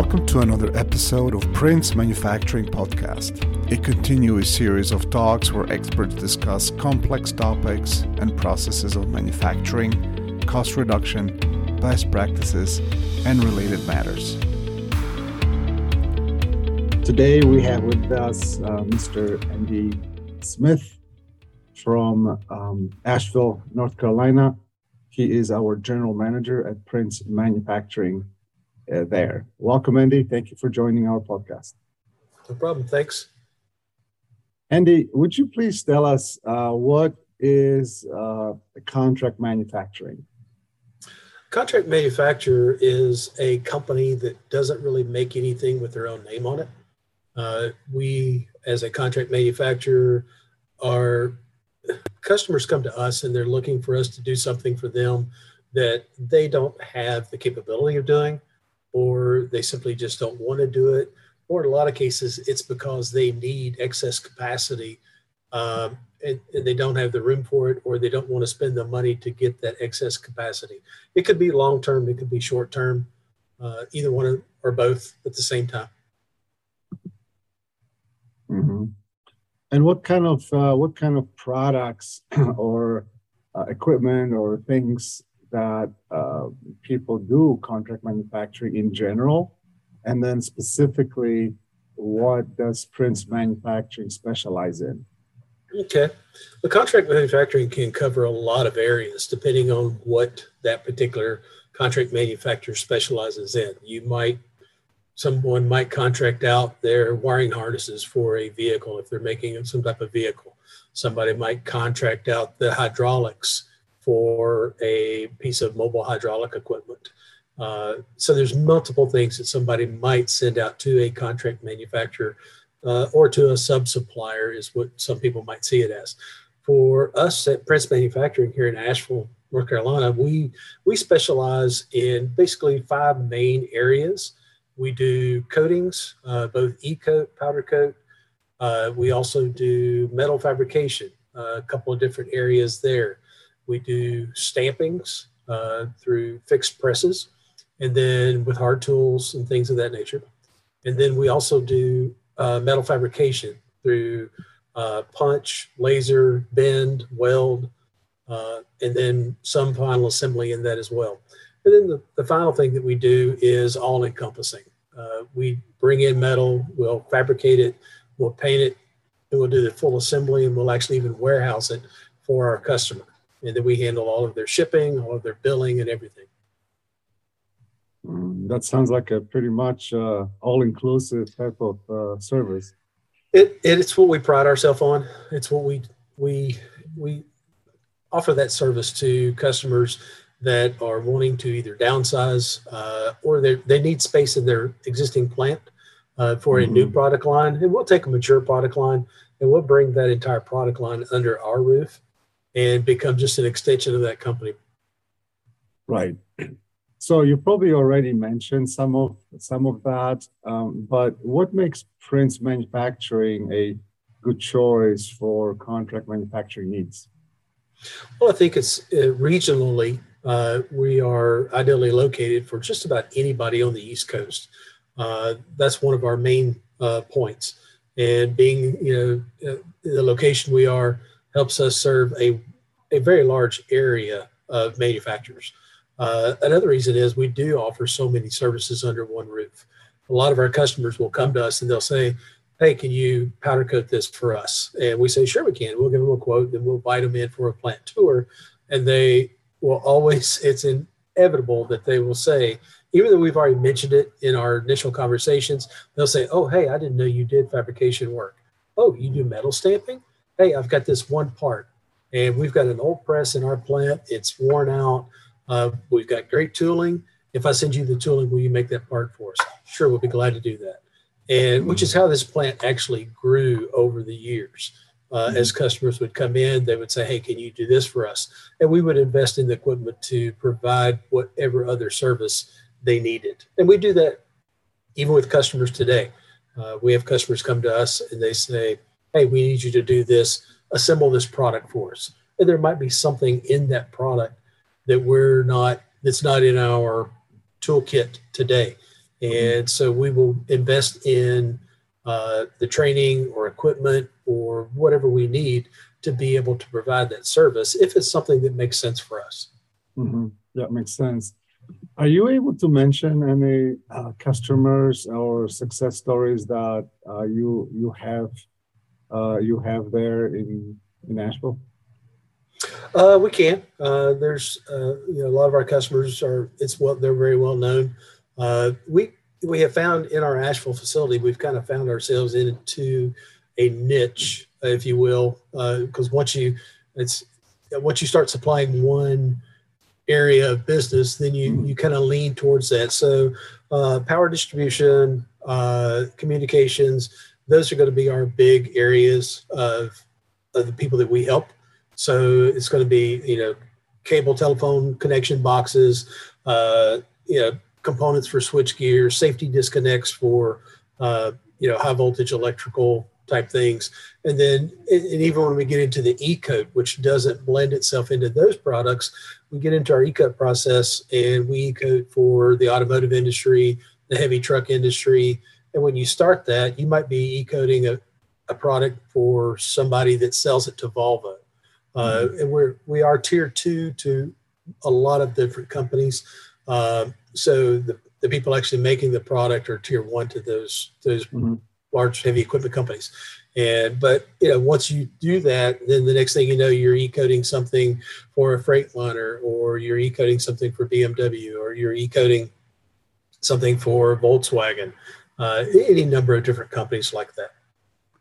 Welcome to another episode of Prince Manufacturing Podcast, a continuous series of talks where experts discuss complex topics and processes of manufacturing, cost reduction, best practices, and related matters. Today we have with us uh, Mr. Andy Smith from um, Asheville, North Carolina. He is our general manager at Prince Manufacturing uh, there. Welcome, Andy. Thank you for joining our podcast. No problem. Thanks. Andy, would you please tell us uh, what is uh, contract manufacturing? Contract manufacturer is a company that doesn't really make anything with their own name on it. Uh, we, as a contract manufacturer, our customers come to us and they're looking for us to do something for them that they don't have the capability of doing or they simply just don't want to do it. Or in a lot of cases, it's because they need excess capacity um, and, and, they don't have the room for it, or they don't want to spend the money to get that excess capacity. It could be long term, it could be short term, uh, either one or both at the same time. Mm-hmm. And what kind of uh, what kind of products or uh, equipment or things that uh, people do contract manufacturing in general, and then specifically, what does Prince Manufacturing specialize in? Okay, the contract manufacturing can cover a lot of areas depending on what that particular contract manufacturer specializes in. You might someone might contract out their wiring harnesses for a vehicle if they're making some type of vehicle. Somebody might contract out the hydraulics for a piece of mobile hydraulic equipment. Uh, so there's multiple things that somebody might send out to a contract manufacturer uh, or to a sub supplier is what some people might see it as. For us at Prince Manufacturing here in Asheville, North Carolina, we we specialize in basically five main areas. We do coatings, uh, both e-coat, powder coat. Uh, we also do metal fabrication, uh, a couple of different areas there. We do stampings uh, through fixed presses, and then with hard tools and things of that nature. And then we also do uh, metal fabrication through uh, punch, laser, bend, weld, uh, and then some final assembly in that as well. And then the, the final thing that we do is all encompassing. Uh, we bring in metal, we'll fabricate it, we'll paint it, and we'll do the full assembly, and we'll actually even warehouse it for our customer and then we handle all of their shipping, all of their billing, and everything. Mm, that sounds like a pretty much uh, all-inclusive type of uh, service. It, it's what we pride ourselves on. It's what we we we offer that service to customers that are wanting to either downsize uh, or they they need space in their existing plant uh, for a mm-hmm. new product line. And we'll take a mature product line and we'll bring that entire product line under our roof and become just an extension of that company. Right. So you probably already mentioned some of some of that, um, but what makes Prince Manufacturing a good choice for contract manufacturing needs? Well, I think it's uh, regionally. Uh, we are ideally located for just about anybody on the East Coast. Uh, that's one of our main uh, points. And being, you know, uh, the location we are helps us serve a, a very large area of manufacturers. Uh, another reason is we do offer so many services under one roof. A lot of our customers will come to us and they'll say, Hey, can you powder coat this for us? And we say, Sure, we can. We'll give them a quote, then we'll invite them in for a plant tour. And they will always, it's inevitable that they will say, even though we've already mentioned it in our initial conversations, they'll say, Oh, hey, I didn't know you did fabrication work. Oh, you do metal stamping? Hey, I've got this one part and we've got an old press in our plant. It's worn out. Uh, we've got great tooling. If I send you the tooling, will you make that part for us? Sure, we'll be glad to do that. And which is how this plant actually grew over the years. Uh, as customers would come in, they would say, Hey, can you do this for us? And we would invest in the equipment to provide whatever other service they needed. And we do that even with customers today. Uh, we have customers come to us and they say, hey, we need you to do this, assemble this product for us. And there might be something in that product that we're not, that's not in our toolkit today. And so we will invest in uh, the training or equipment or whatever we need to be able to provide that service if it's something that makes sense for us. Mm-hmm. That makes sense. Are you able to mention any uh, customers or success stories that uh, you you have uh, you have there in in Asheville? Uh, we can. Uh, there's uh, you know a lot of our customers are it's well they're very well known. we we have found in our Asheville facility we've kind of found ourselves into a niche, if you will, because once you it's once you start supplying one area of business, then you you kind of lean towards that. So, uh, power distribution, uh, communications, those are going to be our big areas of, of the people that we help. So it's going to be you know cable telephone connection boxes, uh, you know components for switch gear, safety disconnects for uh, you know high voltage electrical type things. And then, and even when we get into the e-coat, which doesn't blend itself into those products, we get into our e-coat process and we e-coat for the automotive industry, the heavy truck industry. And when you start that, you might be e-coating a, a product for somebody that sells it to Volvo. Uh, mm-hmm. and we're we are tier two to a lot of different companies. Um, so the, the people actually making the product are tier one to those those mm-hmm large heavy equipment companies. And but you know, once you do that, then the next thing you know, you're e-coating something for a Freightliner, or you're e-coating something for BMW, or you're e-coating something for Volkswagen, uh, any number of different companies like that.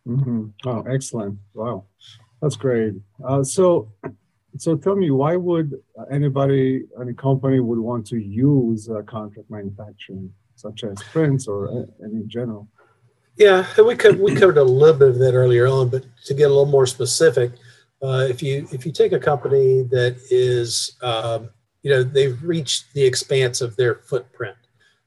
Mm-hmm. Oh, excellent! Wow, that's great. Uh, so, so tell me, why would anybody, any company, would want to use uh, contract manufacturing, such as Prince or uh, any general? Yeah, we covered, we covered a little bit of that earlier on, but to get a little more specific, uh, if you if you take a company that is um, you know they've reached the expanse of their footprint,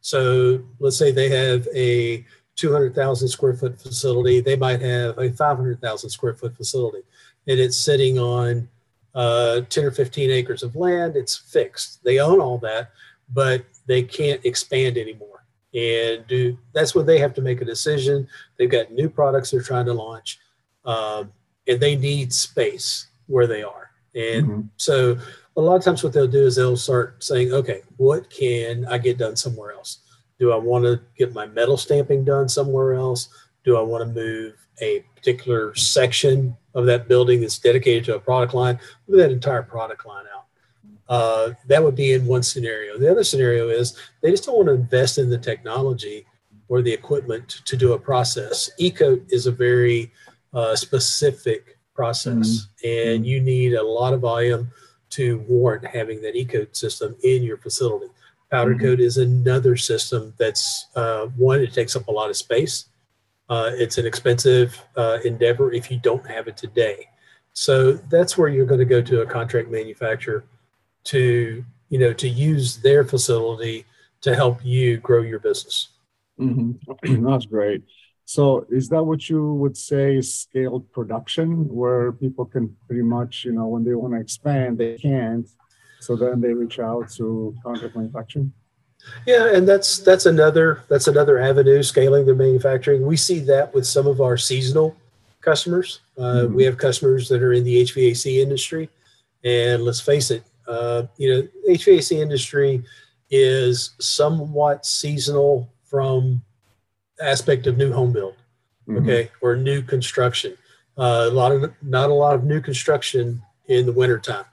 so let's say they have a 200,000 square foot facility, they might have a 500,000 square foot facility, and it's sitting on uh, 10 or 15 acres of land. It's fixed. They own all that, but they can't expand anymore and do that's when they have to make a decision. They've got new products they're trying to launch, um, and they need space where they are. And mm-hmm. so a lot of times what they'll do is they'll start saying, okay, what can I get done somewhere else? Do I want to get my metal stamping done somewhere else? Do I want to move a particular section of that building that's dedicated to a product line? Move that entire product line out. Uh, that would be in one scenario. The other scenario is they just don't want to invest in the technology or the equipment to do a process. E-coat is a very uh, specific process, mm-hmm. and you need a lot of volume to warrant having that E-coat system in your facility. Powder mm-hmm. coat is another system that's uh, one, it takes up a lot of space. Uh, it's an expensive uh, endeavor if you don't have it today. So that's where you're going to go to a contract manufacturer to you know to use their facility to help you grow your business. Mm-hmm. That's great. So is that what you would say scaled production, where people can pretty much you know when they want to expand they can't, so then they reach out to contract manufacturing. Yeah, and that's that's another that's another avenue scaling their manufacturing. We see that with some of our seasonal customers. Uh, mm-hmm. We have customers that are in the HVAC industry, and let's face it, uh, you know, HVAC industry is somewhat seasonal from aspect of new home build, mm-hmm. okay, or new construction. Uh, a lot of not a lot of new construction in the wintertime,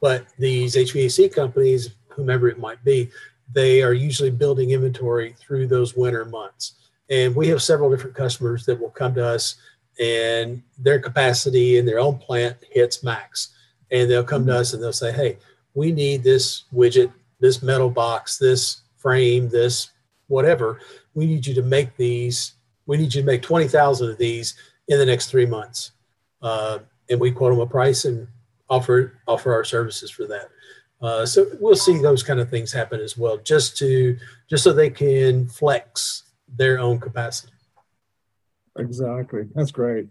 but these HVAC companies, whomever it might be, they are usually building inventory through those winter months. And we have several different customers that will come to us and their capacity in their own plant hits max. And they'll come to mm-hmm. us and they'll say, Hey, we need this widget, this metal box, this frame, this whatever. We need you to make these. We need you to make 20,000 of these in the next three months. Uh, and we quote them a price and offer offer our services for that. Uh, so we'll see those kind of things happen as well, just to just so they can flex their own capacity. Exactly, that's great.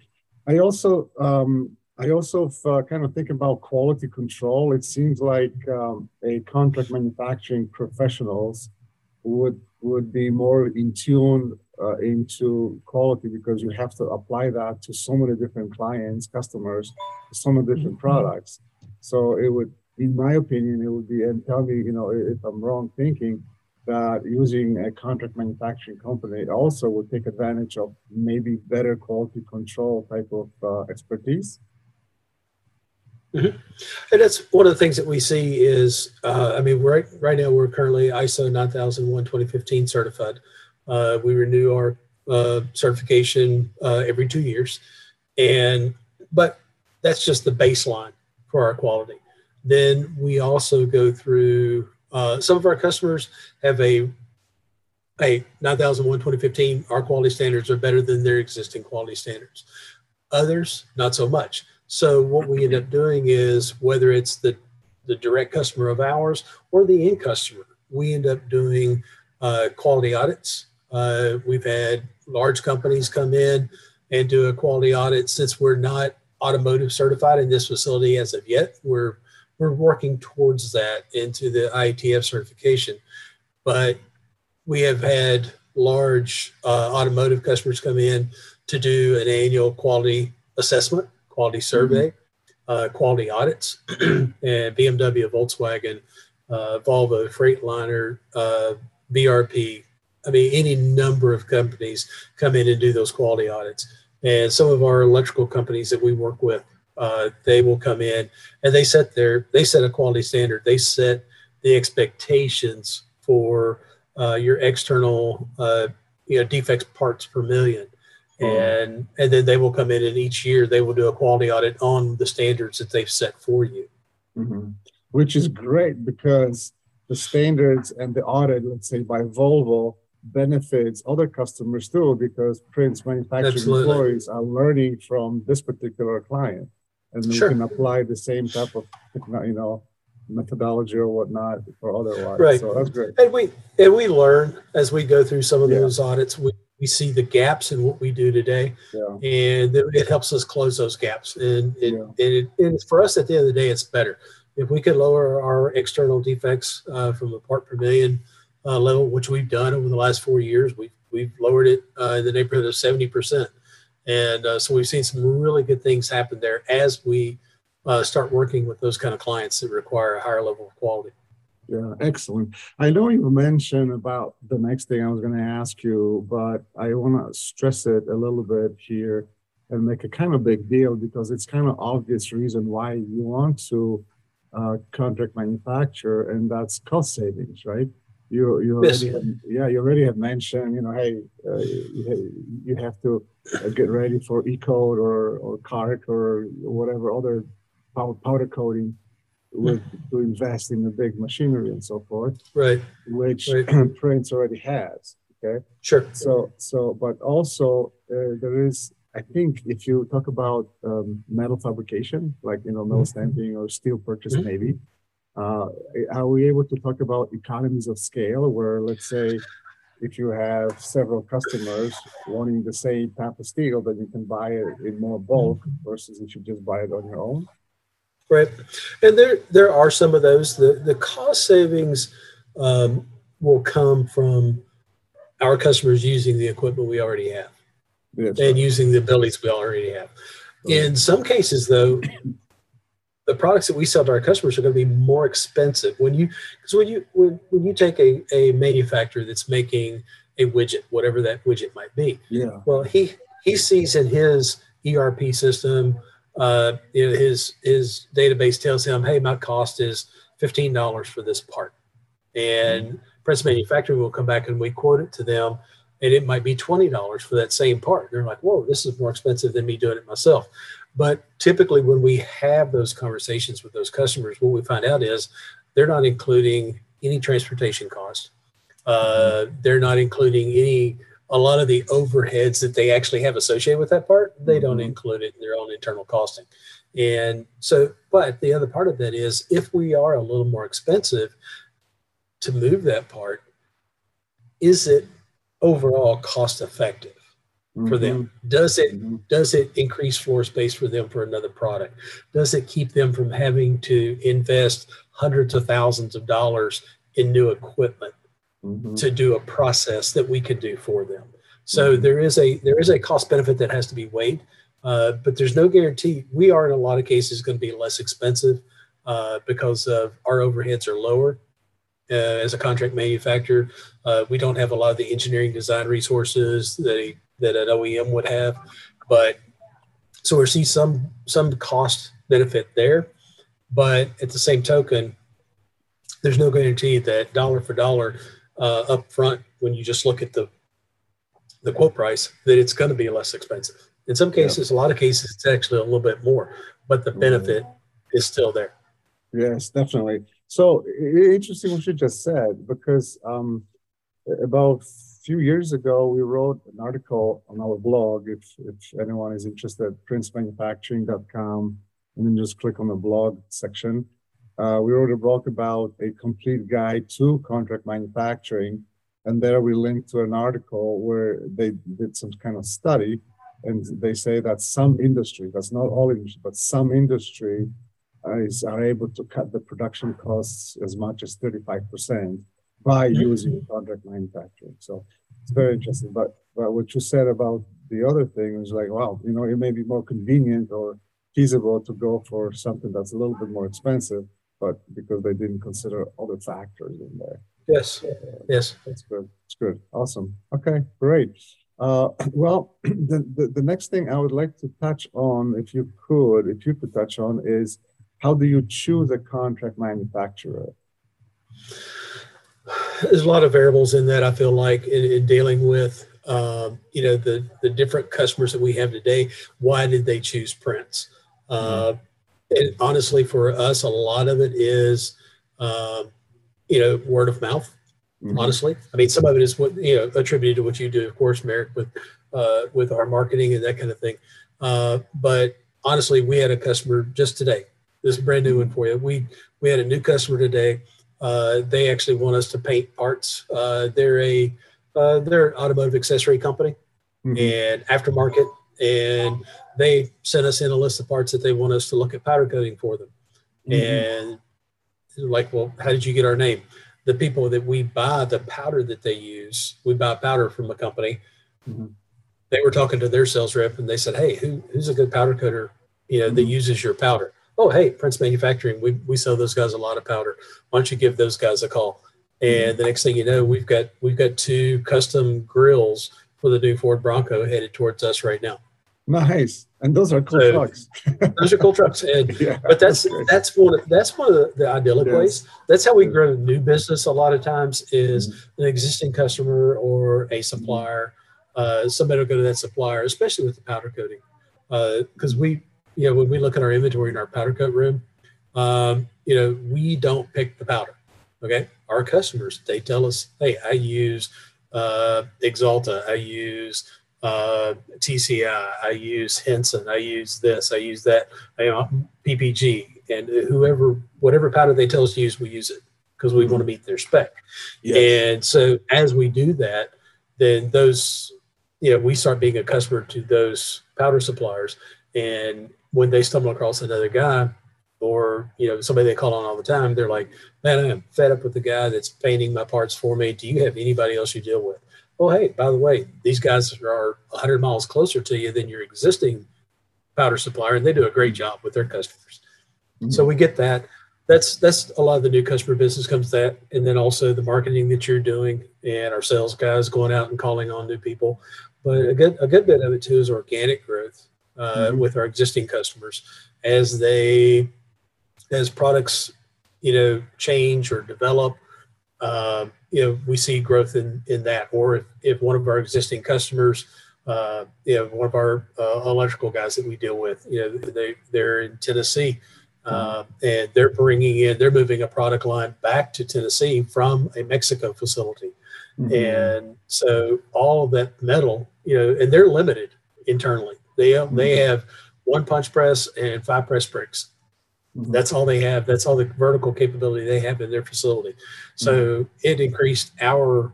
I also um, I also uh, kind of think about quality control. It seems like um, a contract manufacturing professionals would would be more in tune uh, into quality because you have to apply that to so many different clients, customers, so many different mm-hmm. products. So it would, in my opinion, it would be, and tell me, you know, if I'm wrong thinking, that using a contract manufacturing company also would take advantage of maybe better quality control type of uh, expertise. Mm-hmm. And that's one of the things that we see is, uh, I mean, right right now we're currently ISO 9001 2015 certified. Uh, we renew our uh, certification uh, every two years, and but that's just the baseline for our quality. Then we also go through. Uh, some of our customers have a a 9001 2015. Our quality standards are better than their existing quality standards. Others, not so much. So what we end up doing is whether it's the the direct customer of ours or the end customer, we end up doing uh, quality audits uh, we've had large companies come in and do a quality audit. Since we're not automotive certified in this facility as of yet, we're we're working towards that into the IATF certification. But we have had large uh, automotive customers come in to do an annual quality assessment, quality survey, mm-hmm. uh, quality audits, and BMW, Volkswagen, uh, Volvo, Freightliner, uh, BRP, I mean, any number of companies come in and do those quality audits. And some of our electrical companies that we work with, uh, they will come in and they set their they set a quality standard. They set the expectations for uh, your external uh, you know defects parts per 1000000 mm-hmm. And and then they will come in and each year they will do a quality audit on the standards that they've set for you. Mm-hmm. Which is great because the standards and the audit, let's say by Volvo, benefits other customers too because Prince manufacturing Absolutely. employees are learning from this particular client and sure. we can apply the same type of you know methodology or whatnot or otherwise. Right. So that's great. And we and we learn as we go through some of yeah. those audits. We, we see the gaps in what we do today, yeah. and it helps us close those gaps. And it, yeah. and, it, and for us, at the end of the day, it's better if we could lower our external defects uh, from a part per million uh, level, which we've done over the last four years. We've, we've lowered it uh, in the neighborhood of 70%. And uh, so we've seen some really good things happen there as we uh, start working with those kind of clients that require a higher level of quality. Yeah, excellent. I know you mentioned about the next thing I was going to ask you, but I want to stress it a little bit here and make a kind of big deal because it's kind of obvious reason why you want to uh, contract manufacture, and that's cost savings, right? you you already have, yeah you already have mentioned you know hey uh, you, you, have to uh, get ready for e-coat or or CARC or whatever other powder coating with to invest in the big machinery and so forth right which right. prince already has okay sure so so but also uh, there is I think if you talk about um, metal fabrication, like you know metal mm-hmm. stamping or steel purchase, mm-hmm. maybe uh, are we able to talk about economies of scale where, let's say, if you have several customers wanting the same type of steel, then you can buy it in more bulk versus if you just buy it on your own? Right, and there there are some of those. The the cost savings um, will come from our customers using the equipment we already have and right. using the abilities we already have. In some cases, though, the products that we sell to our customers are going to be more expensive when you because when you when, when you take a, a manufacturer that's making a widget whatever that widget might be yeah well he he sees in his erp system uh, you know his his database tells him hey my cost is $15 for this part and mm-hmm. Prince Manufacturing will come back and we quote it to them and it might be $20 for that same part. They're like, whoa, this is more expensive than me doing it myself. But typically, when we have those conversations with those customers, what we find out is they're not including any transportation cost. Uh, they're not including any a lot of the overheads that they actually have associated with that part. They don't mm-hmm. include it in their own internal costing. And so, but the other part of that is if we are a little more expensive to move that part, is it overall cost effective? mm-hmm. for them? Mm-hmm. Does it mm-hmm. does it increase floor space for them for another product? Does it keep them from having to invest hundreds of thousands of dollars in new equipment? Mm-hmm. to do a process that we could do for them. So mm-hmm. there is a there is a cost benefit that has to be weighed, uh, but there's no guarantee. We are in a lot of cases going to be less expensive uh, because of our overheads are lower. Uh, as a contract manufacturer, uh, we don't have a lot of the engineering design resources that a, that an OEM would have, but so we see some some cost benefit there. But at the same token, there's no guarantee that dollar for dollar uh, up front when you just look at the the quote price that it's going to be less expensive. In some cases, yeah. a lot of cases, it's actually a little bit more, but the benefit mm-hmm. is still there. Yes, definitely. So interesting what you just said because um, about a few years ago we wrote an article on our blog. If if anyone is interested, princemanufacturing.com, and then just click on the blog section. Uh, we wrote a blog about a complete guide to contract manufacturing, and there we linked to an article where they did some kind of study, and they say that some industry, that's not all industry, but some industry is, are able to cut the production costs as much as 35% by mm-hmm. using contract manufacturing. So it's very interesting. But, but what you said about the other thing is like, well, you know, it may be more convenient or feasible to go for something that's a little bit more expensive, but because they didn't consider other factors in there. Yes. Uh, yes. That's good. That's good. Awesome. Okay, great. Uh, well, the, the, the next thing I would like to touch on, if you could, if you could touch on, is how do you choose a contract manufacturer? There's a lot of variables in that. I feel like in, in dealing with um, you know the the different customers that we have today. Why did they choose Prince? Uh, and honestly, for us, a lot of it is uh, you know word of mouth. Mm-hmm. Honestly, I mean, some of it is what you know attributed to what you do, of course, Merrick, with uh, with our marketing and that kind of thing. Uh, but honestly, we had a customer just today this brand new one for you. We we had a new customer today. Uh, they actually want us to paint parts. Uh, they're a uh, they're an automotive accessory company mm-hmm. and aftermarket, and they sent us in a list of parts that they want us to look at powder coating for them. Mm-hmm. And like, well, how did you get our name? The people that we buy the powder that they use, we buy powder from a company. Mm-hmm. They were talking to their sales rep, and they said, "Hey, who, who's a good powder coater? You know, that mm-hmm. uses your powder." oh, hey, Prince Manufacturing, we, we sell those guys a lot of powder. Why don't you give those guys a call? And the next thing you know, we've got we've got two custom grills for the new Ford Bronco headed towards us right now. Nice, and those are cool so, trucks. those are cool trucks, and yeah, but that's that's, that's one of, that's one of the, the idyllic ways. That's how we grow new business. A lot of times is mm-hmm. an existing customer or a supplier. Uh, somebody will go to that supplier, especially with the powder coating, because uh, we you know, when we look at our inventory in our powder coat room, um, you know, we don't pick the powder. Okay. Our customers, they tell us, hey, I use uh, Axalta, I use uh, TCI, I. Use Henson, I use this, I use that, you know, PPG, and whoever, whatever powder they tell us to use, we use it because we want to meet their spec. Yes. And so as we do that, then those, you know, we start being a customer to those powder suppliers. And when they stumble across another guy or you know somebody they call on all the time they're like man i'm fed up with the guy that's painting my parts for me. Do you have anybody else you deal with oh hey by the way these guys are 100 miles closer to you than your existing powder supplier and they do a great job with their customers mm-hmm. so we get that that's that's a lot of the new customer business comes that and then also the marketing that you're doing and our sales guys going out and calling on new people but a good a good bit of it too is organic growth uh, mm-hmm. with our existing customers as they as products you know change or develop uh, you know we see growth in in that or if, if one of our existing customers uh, you know one of our uh, electrical guys that we deal with you know they they're in tennessee uh, and they're bringing in they're moving a product line back to tennessee from a mexico facility mm-hmm. and so all that metal you know and they're limited internally they mm-hmm. they have one punch press and five press brakes. Mm-hmm. That's all they have. That's all the vertical capability they have in their facility. So mm-hmm. it increased our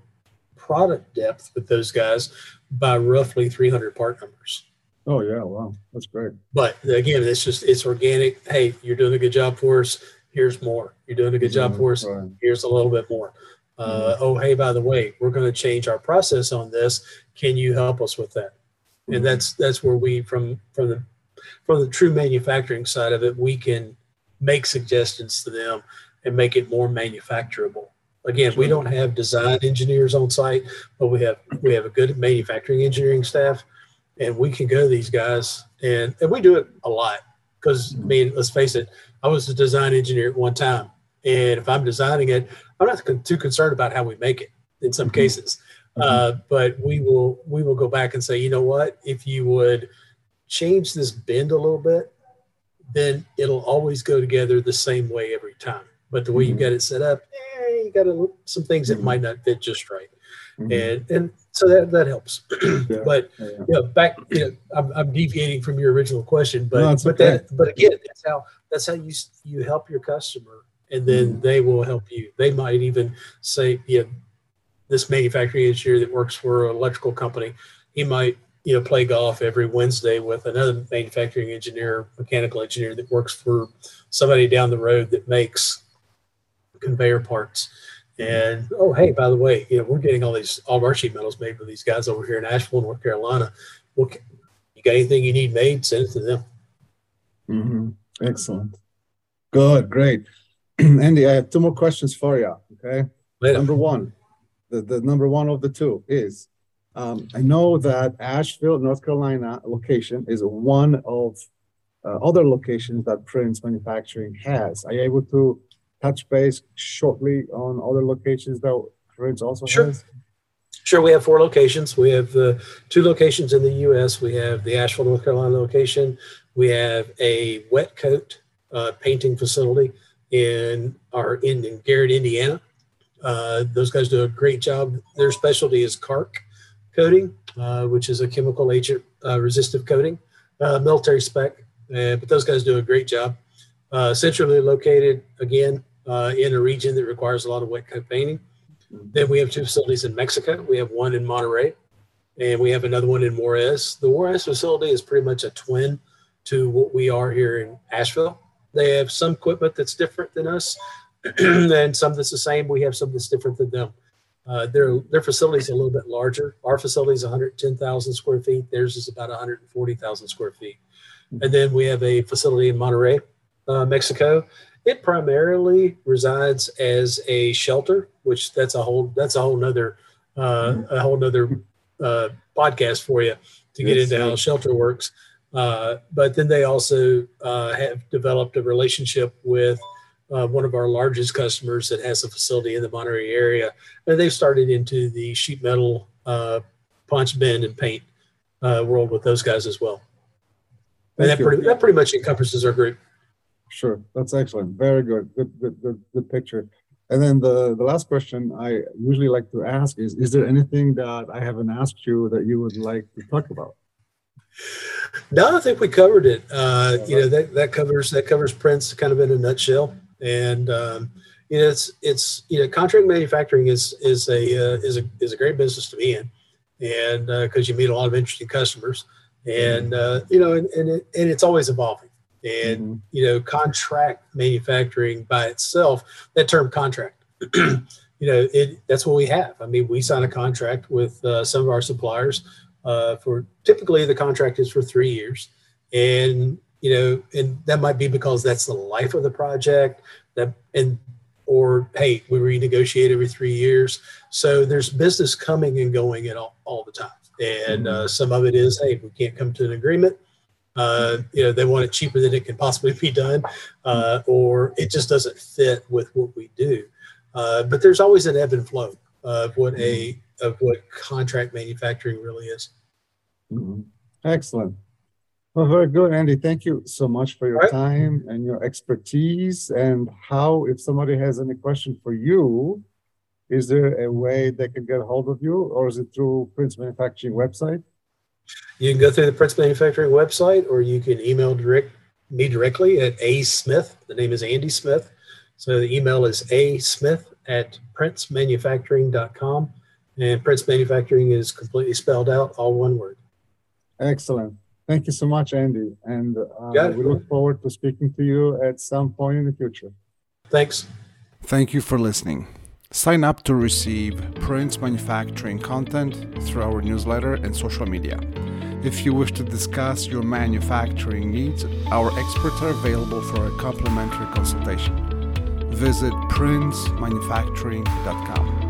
product depth with those guys by roughly 300 part numbers. Oh yeah, wow, that's great. But again, it's just it's organic. Hey, you're doing a good job for us. Here's more. You're doing a good job mm-hmm. for us. Right. Here's a little bit more. Uh, oh, hey, by the way, we're going to change our process on this. Can you help us with that? And Mm-hmm. that's that's where we from from the from the true manufacturing side of it, we can make suggestions to them and make it more manufacturable. Again, we don't have design engineers on site, but we have we have a good manufacturing engineering staff, and we can go to these guys and and we do it a lot because I mean, let's face it, I was a design engineer at one time, and if I'm designing it, I'm not too concerned about how we make it in some Mhm. cases. Uh, but we will we will go back and say, you know what, if you would change this bend a little bit, then it'll always go together the same way every time. But the way you Mhm. got it set up, eh, you got to some things that Mhm. might not fit just right, Mhm. and and so that that helps. Yeah. but Yeah, yeah. you know, back, you know, I'm, I'm deviating from your original question, but No, but okay. that but again, that's how that's how you you help your customer, and then Mhm. they will help you. They might even say, you know, this manufacturing engineer that works for an electrical company, he might you know play golf every Wednesday with another manufacturing engineer, mechanical engineer that works for somebody down the road that makes conveyor parts. And oh, hey, by the way, you know we're getting all these all of our sheet metals made by these guys over here in Asheville, North Carolina. Well, you got anything you need made, send it to them. Mhm. Excellent. Good, great. Andy, I have two more questions for you. Okay. Later. Number one, the, the number one of the two is um, I know that Asheville, North Carolina location is one of uh, other locations that Prince Manufacturing has. Are you able to touch base shortly on other locations that Prince also Sure. has? Sure, we have four locations. We have uh, two locations in the U.S. We have the Asheville, North Carolina location. We have a wet coat uh, painting facility in our in, in Garrett, Indiana. Uh, those guys do a great job. Their specialty is CARC coating, uh, which is a chemical agent uh, resistive coating, uh, military spec. Uh, but those guys do a great job. Centrally located, again, in a region that requires a lot of wet coat painting. Then we have two facilities in Mexico. We have one in Monterrey, and we have another one in Juarez. The Juarez facility is pretty much a twin to what we are here in Asheville. They have some equipment that's different than us, and some that's the same. We have some that's different than them. Uh, their their facility is a little bit larger. Our facility is 110,000 square feet. Theirs is about 140,000 square feet. And then we have a facility in Monterrey, uh, Mexico. It primarily resides as a shelter, which that's a whole that's a whole nother uh, a whole nother uh, podcast for you to get into how shelter works. Uh, but then they also uh, have developed a relationship with uh, one of our largest customers that has a facility in the Monterrey area, and they've started into the sheet metal uh, punch, bend, and paint uh, world with those guys as well. And Thank that you. pretty, that pretty much encompasses our group. Sure, that's excellent. Very good. Good, good, good, good picture. And then the, the last question I usually like to ask is, is there anything that I haven't asked you that you would like to talk about? No, I think we covered it. Uh, you know that that covers that covers Prince kind of in a nutshell. And um, you know, it's it's you know, contract manufacturing is is a uh, is a is a great business to be in, and because you meet a lot of interesting customers, and uh, you know, and and, it, and it's always evolving. And Mhm. you know, contract manufacturing by itself, that term contract, you know, it that's what we have. I mean, we sign a contract with uh, some of our suppliers uh, for typically the contract is for three years, and you know, and that might be because that's the life of the project. That and or hey, we renegotiate every three years. So there's business coming and going at all, all the time, and uh, some of it is hey, we can't come to an agreement uh, you know they want it cheaper than it can possibly be done uh, or it just doesn't fit with what we do uh, but there's always an ebb and flow of what a of what contract manufacturing really is Mhm. Excellent. Well, very good, Andy. Thank you so much for your right. time and your expertise. And how, if somebody has any question for you, is there a way they can get a hold of you, or is it through Prince Manufacturing website? you can go through the prince manufacturing website or you can email direct me directly at a smith the name is andy smith so the email is a smith at princemanufacturing.com and prince manufacturing is completely spelled out all one word Excellent. Thank you so much, Andy. And uh, Got it. we look forward to speaking to you at some point in the future. thanks Thank you for listening. Sign up to receive Prince Manufacturing content through our newsletter and social media. If you wish to discuss your manufacturing needs, our experts are available for a complimentary consultation. Visit princemanufacturing.com.